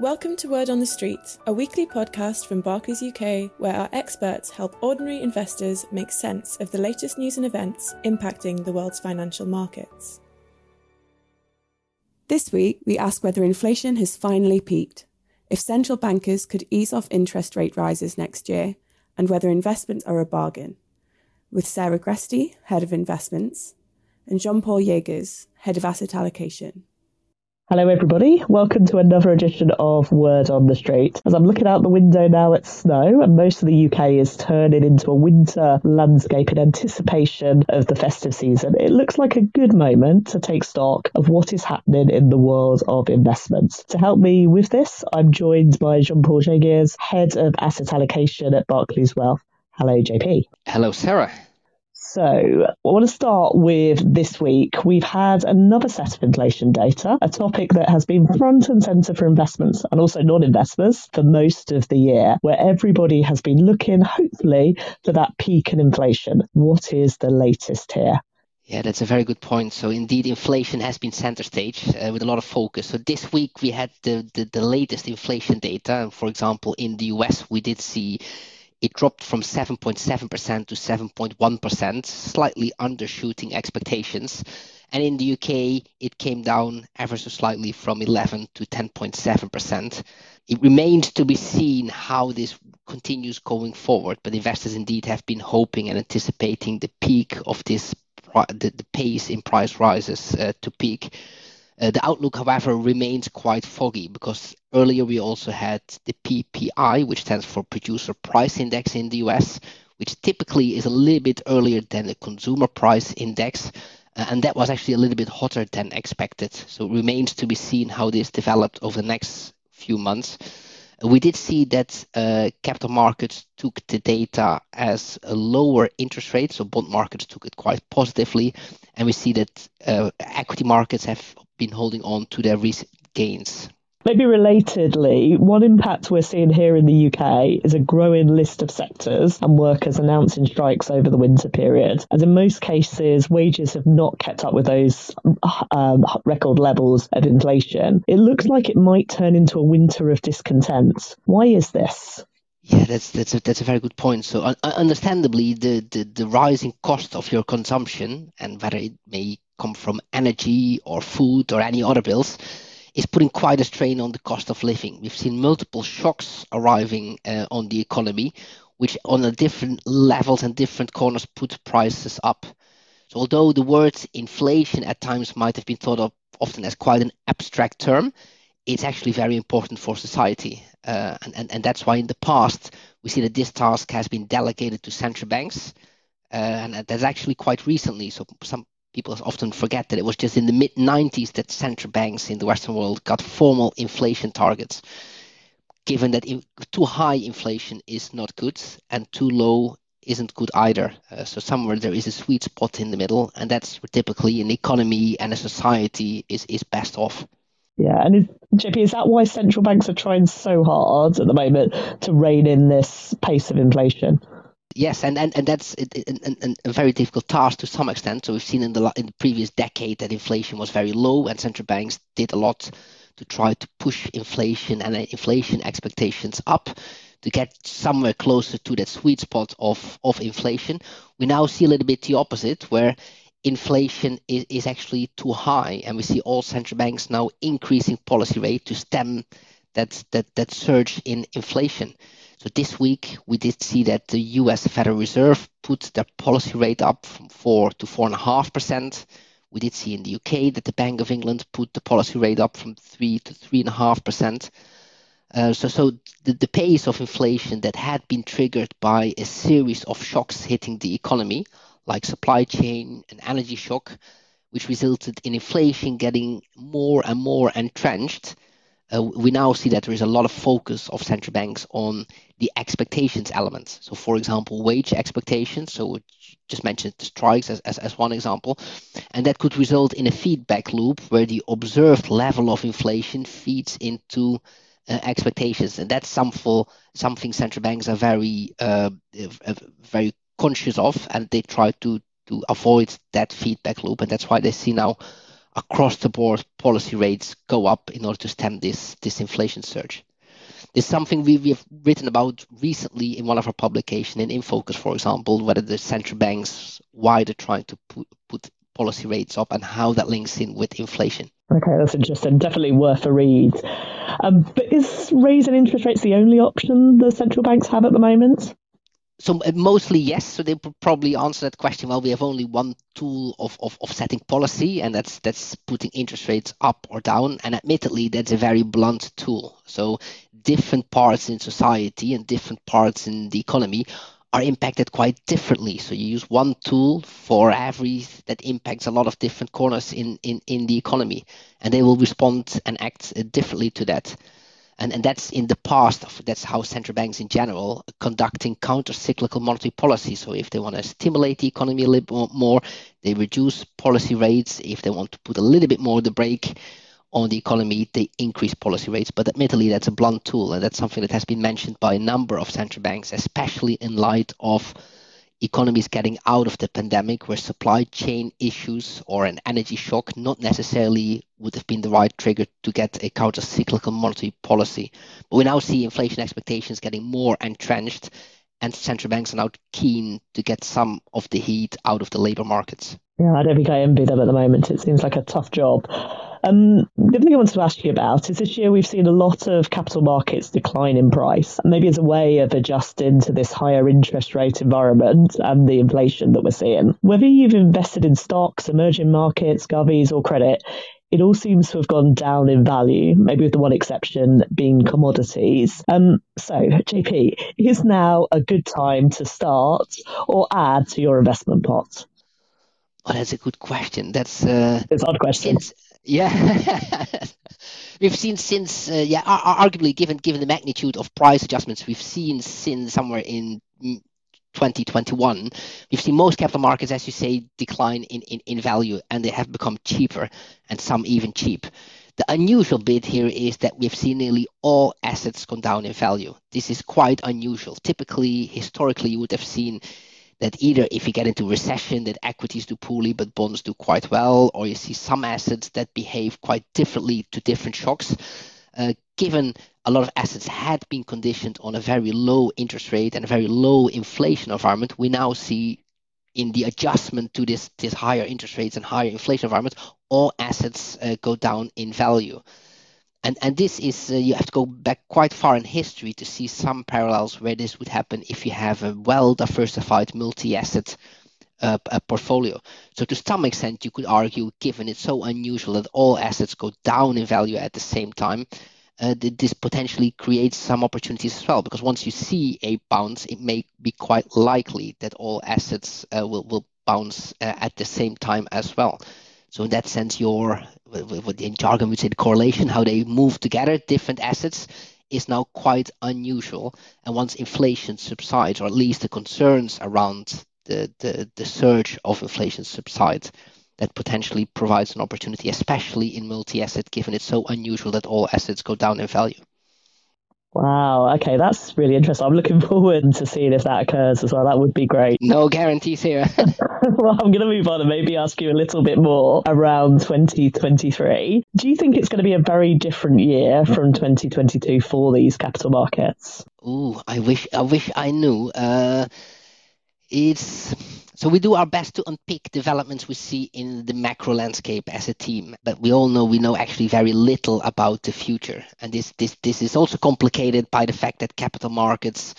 Welcome to Word on the Street, a weekly podcast from Barclays UK where our experts help ordinary investors make sense of the latest news and events impacting the world's financial markets. This week, we ask whether inflation has finally peaked, if central bankers could ease off interest rate rises next year, and whether investments are a bargain. With Sarah Gresty, Head of Investments, and Jean Paul Jaegers, Head of Asset Allocation. Hello, everybody. Welcome to another edition of Word on the Street. As I'm looking out the window now at snow, and most of the UK is turning into a winter landscape in anticipation of the festive season, it looks like a good moment to take stock of what is happening in the world of investments. To help me with this, I'm joined by Jean Paul Jaegers, Head of Asset Allocation at Barclays Wealth. Hello, JP. Hello, Sarah. So, I want to start with this week. We've had another set of inflation data, a topic that has been front and centre for investments and also non investors for most of the year, where everybody has been looking, hopefully, for that peak in inflation. What is the latest here? Yeah, that's a very good point. So indeed, inflation has been center stage uh, with a lot of focus. So this week we had the, the, the latest inflation data. For example, in the US, we did see it dropped from 7.7% to 7.1%, slightly undershooting expectations. And in the UK, it came down ever so slightly from 11 to 10.7%. It remains to be seen how this continues going forward, but investors indeed have been hoping and anticipating the peak of this, the, the pace in price rises uh, to peak. Uh, the outlook, however, remains quite foggy because earlier we also had the PPI, which stands for Producer Price Index in the US, which typically is a little bit earlier than the Consumer Price Index. Uh, and that was actually a little bit hotter than expected. So it remains to be seen how this developed over the next few months. We did see that uh, capital markets took the data as a lower interest rate, so bond markets took it quite positively, and we see that equity markets have been holding on to their recent gains. Maybe relatedly, one impact we're seeing here in the UK is a growing list of sectors and workers announcing strikes over the winter period. As in most cases, wages have not kept up with those um, record levels of inflation. It looks like it might turn into a winter of discontent. Why is this? Yeah, that's that's a, that's a very good point. So, uh, understandably, the, the the rising cost of your consumption and whether it may come from energy or food or any other bills, is putting quite a strain on the cost of living. We've seen multiple shocks arriving uh, on the economy, which on a different levels and different corners put prices up. So although the word inflation at times might have been thought of often as quite an abstract term, it's actually very important for society. Uh, and, and, and that's why in the past we see that this task has been delegated to central banks. Uh, and that's actually quite recently. So some people often forget that it was just in the mid 90s that central banks in the Western world got formal inflation targets. Given that too high inflation is not good and too low isn't good either. Uh, so somewhere there is a sweet spot in the middle, and that's where typically an economy and a society is is best off. Yeah, and is, JP, is that why central banks are trying so hard at the moment to rein in this pace of inflation? Yes, and, and, and that's a very difficult task to some extent. So we've seen in the in the previous decade that inflation was very low, and central banks did a lot to try to push inflation and uh, inflation expectations up to get somewhere closer to that sweet spot of, of inflation. We now see a little bit the opposite, where inflation is, is actually too high, and we see all central banks now increasing policy rate to stem that that that surge in inflation. So this week we did see that the U.S. Federal Reserve put their policy rate up from four to four and a half percent. We did see in the UK that the Bank of England put the policy rate up from three to three and a half percent. Uh, so, so the, the pace of inflation that had been triggered by a series of shocks hitting the economy, like supply chain and energy shock, which resulted in inflation getting more and more entrenched, uh, we now see that there is a lot of focus of central banks on the expectations elements. So, for example, wage expectations. So, just mentioned the strikes as, as, as one example. And that could result in a feedback loop where the observed level of inflation feeds into uh, expectations. And that's something, something central banks are very, uh, very conscious of, and they try to, to avoid that feedback loop. And that's why they see now across the board policy rates go up in order to stem this this inflation surge. This is something we, we have written about recently in one of our publications in InFocus, for example, whether the central banks why they're trying to put, put policy rates up and how that links in with inflation. Okay, that's interesting. Definitely worth a read. Um, but is raising interest rates the only option the central banks have at the moment? So uh, mostly yes. So they probably answer that question. Well, we have only one tool of, of, of setting policy, and that's that's putting interest rates up or down. And admittedly, that's a very blunt tool. So different parts in society and different parts in the economy are impacted quite differently. So you use one tool for every that impacts a lot of different corners in, in, in the economy, and they will respond and act differently to that and, and that's in the past that's how central banks in general conducting counter-cyclical monetary policy. So if they want to stimulate the economy a little more they reduce policy rates. If they want to put a little bit more of the brake on the economy they increase policy rates. But admittedly that's a blunt tool and that's something that has been mentioned by a number of central banks especially in light of economies getting out of the pandemic where supply chain issues or an energy shock not necessarily would have been the right trigger to get a counter-cyclical monetary policy. But we now see inflation expectations getting more entrenched and central banks are now keen to get some of the heat out of the labor markets. Yeah, I don't think I envy them at the moment. It seems like a tough job. Um, the other thing I wanted to ask you about is this year we've seen a lot of capital markets decline in price, maybe as a way of adjusting to this higher interest rate environment and the inflation that we're seeing. Whether you've invested in stocks, emerging markets, govies, or credit, it all seems to have gone down in value, maybe with the one exception being commodities. Um, so, JP, is now a good time to start or add to your investment pot? Oh, that's a good question. That's uh, it's an odd question. Since, yeah, we've seen since uh, yeah, arguably given given the magnitude of price adjustments we've seen since somewhere in 2021, we've seen most capital markets, as you say, decline in, in, in value and they have become cheaper and some even cheap. The unusual bit here is that we've seen nearly all assets come down in value. This is quite unusual. Typically, historically, you would have seen that either if you get into recession that equities do poorly but bonds do quite well or you see some assets that behave quite differently to different shocks. Uh, given a lot of assets had been conditioned on a very low interest rate and a very low inflation environment we now see in the adjustment to this this higher interest rates and higher inflation environment all assets uh, go down in value and and this is uh, you have to go back quite far in history to see some parallels where this would happen if you have a well diversified multi-asset uh, portfolio. So to some extent, you could argue, given it's so unusual that all assets go down in value at the same time, uh, this potentially creates some opportunities as well. Because once you see a bounce, it may be quite likely that all assets uh, will will bounce uh, at the same time as well. So in that sense, your in jargon we'd say the correlation, how they move together, different assets, is now quite unusual. And once inflation subsides, or at least the concerns around the, the, the surge of inflation subsides, that potentially provides an opportunity, especially in multi-asset, given it's so unusual that all assets go down in value. Wow. Okay, that's really interesting. I'm looking forward to seeing if that occurs as well. That would be great. No guarantees here. well, I'm going to move on and maybe ask you a little bit more around 2023. Do you think it's going to be a very different year from 2022 for these capital markets? Ooh, I wish I wish I knew. Uh, it's so we do our best to unpick developments we see in the macro landscape as a team, but we all know we know actually very little about the future. And this this this is also complicated by the fact that capital markets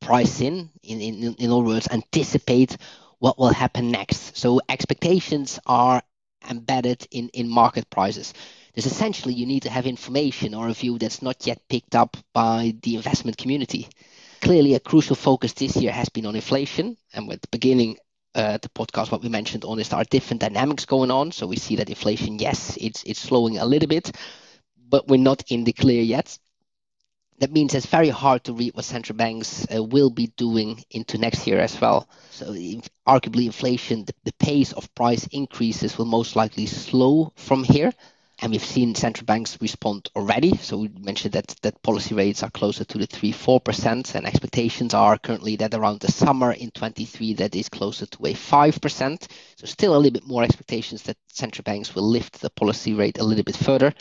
price in, in, in, in other words, anticipate what will happen next. So expectations are embedded in, in market prices. There's essentially you need to have information or a view that's not yet picked up by the investment community. Clearly, a crucial focus this year has been on inflation, and at the beginning uh, the podcast, what we mentioned on is there are different dynamics going on. So we see that inflation, yes, it's it's slowing a little bit, but we're not in the clear yet. That means it's very hard to read what central banks uh, will be doing into next year as well. So if, arguably, inflation, the, the pace of price increases will most likely slow from here. And we've seen central banks respond already. So we mentioned that that policy rates are closer to the three four percent, and expectations are currently that around the summer in 23 that is closer to a five percent. So still a little bit more expectations that central banks will lift the policy rate a little bit further.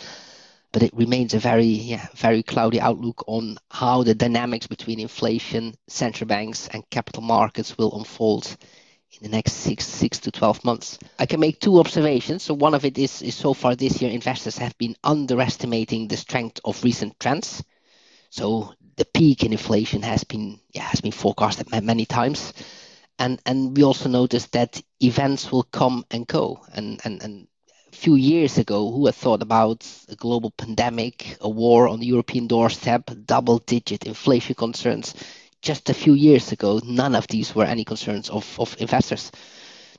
But it remains a very, yeah, very cloudy outlook on how the dynamics between inflation, central banks, and capital markets will unfold in the next six six to 12 months. I can make two observations. So one of it is, is so far this year, investors have been underestimating the strength of recent trends. So the peak in inflation has been yeah, has been forecasted many times. And and we also noticed that events will come and go. And and, and a few years ago, who had thought about a global pandemic, a war on the European doorstep, double digit inflation concerns, just a few years ago, none of these were any concerns of, of investors.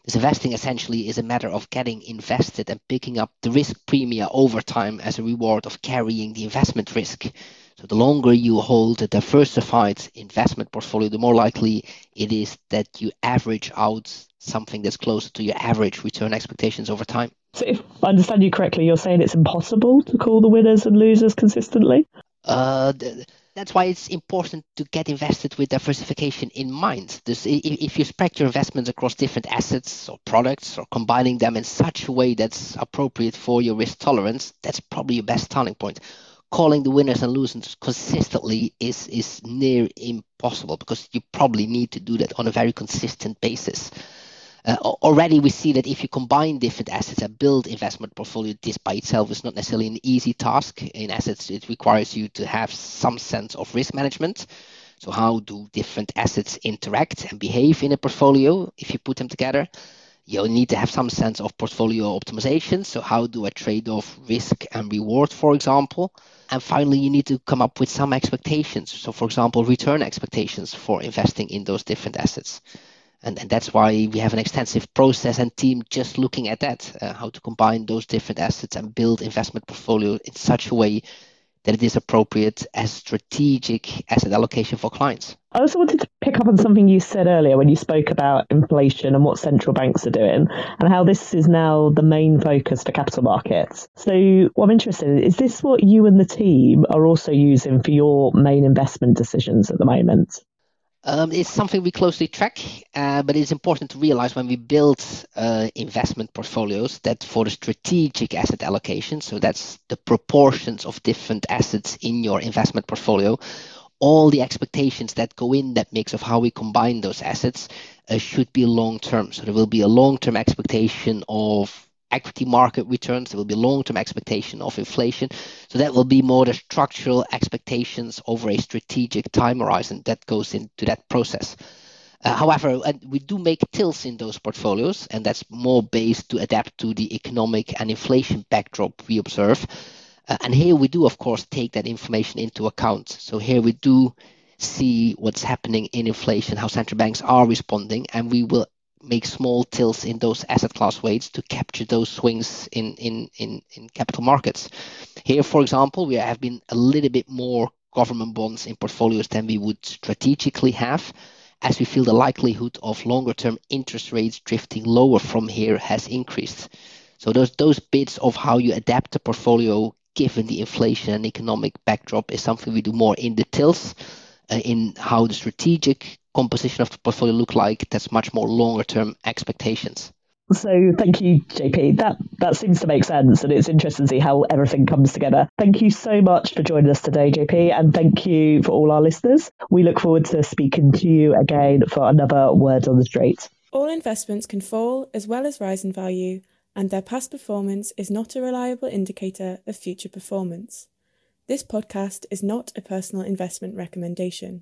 This investing essentially is a matter of getting invested and picking up the risk premium over time as a reward of carrying the investment risk. So the longer you hold a diversified investment portfolio, the more likely it is that you average out something that's closer to your average return expectations over time. So if I understand you correctly, you're saying it's impossible to call the winners and losers consistently? Uh, that's why it's important to get invested with diversification in mind. This, if you spread your investments across different assets or products or combining them in such a way that's appropriate for your risk tolerance, that's probably your best starting point. Calling the winners and losers consistently is, is near impossible because you probably need to do that on a very consistent basis. Uh, already we see that if you combine different assets and build investment portfolio, this by itself is not necessarily an easy task. In assets, it requires you to have some sense of risk management. So how do different assets interact and behave in a portfolio if you put them together? You'll need to have some sense of portfolio optimization. So how do I trade off risk and reward, for example? And finally, you need to come up with some expectations. So for example, return expectations for investing in those different assets and, and that's why we have an extensive process and team just looking at that uh, how to combine those different assets and build investment portfolio in such a way that it is appropriate as strategic asset allocation for clients. I also wanted to pick up on something you said earlier when you spoke about inflation and what central banks are doing and how this is now the main focus for capital markets. So, what I'm interested in is this what you and the team are also using for your main investment decisions at the moment? Um, it's something we closely track, uh, but it's important to realize when we build uh, investment portfolios that for the strategic asset allocation, so that's the proportions of different assets in your investment portfolio, all the expectations that go in that mix of how we combine those assets uh, should be long term. So there will be a long term expectation of equity market returns. There will be long-term expectation of inflation. So that will be more the structural expectations over a strategic time horizon that goes into that process. Uh, however, we do make tilts in those portfolios, and that's more based to adapt to the economic and inflation backdrop we observe. Uh, and here we do, of course, take that information into account. So here we do see what's happening in inflation, how central banks are responding, and we will make small tilts in those asset class weights to capture those swings in, in, in, in capital markets. Here, for example, we have been a little bit more government bonds in portfolios than we would strategically have, as we feel the likelihood of longer term interest rates drifting lower from here has increased. So those those bits of how you adapt the portfolio given the inflation and economic backdrop is something we do more in the tilts, uh, Uh, in how the strategic composition of the portfolio look like that's much more longer term expectations. So thank you, JP. That that seems to make sense, and it's interesting to see how everything comes together. Thank you so much for joining us today, JP, and thank you for all our listeners. We look forward to speaking to you again for another Word on the Street. All investments can fall as well as rise in value, and their past performance is not a reliable indicator of future performance. This podcast is not a personal investment recommendation.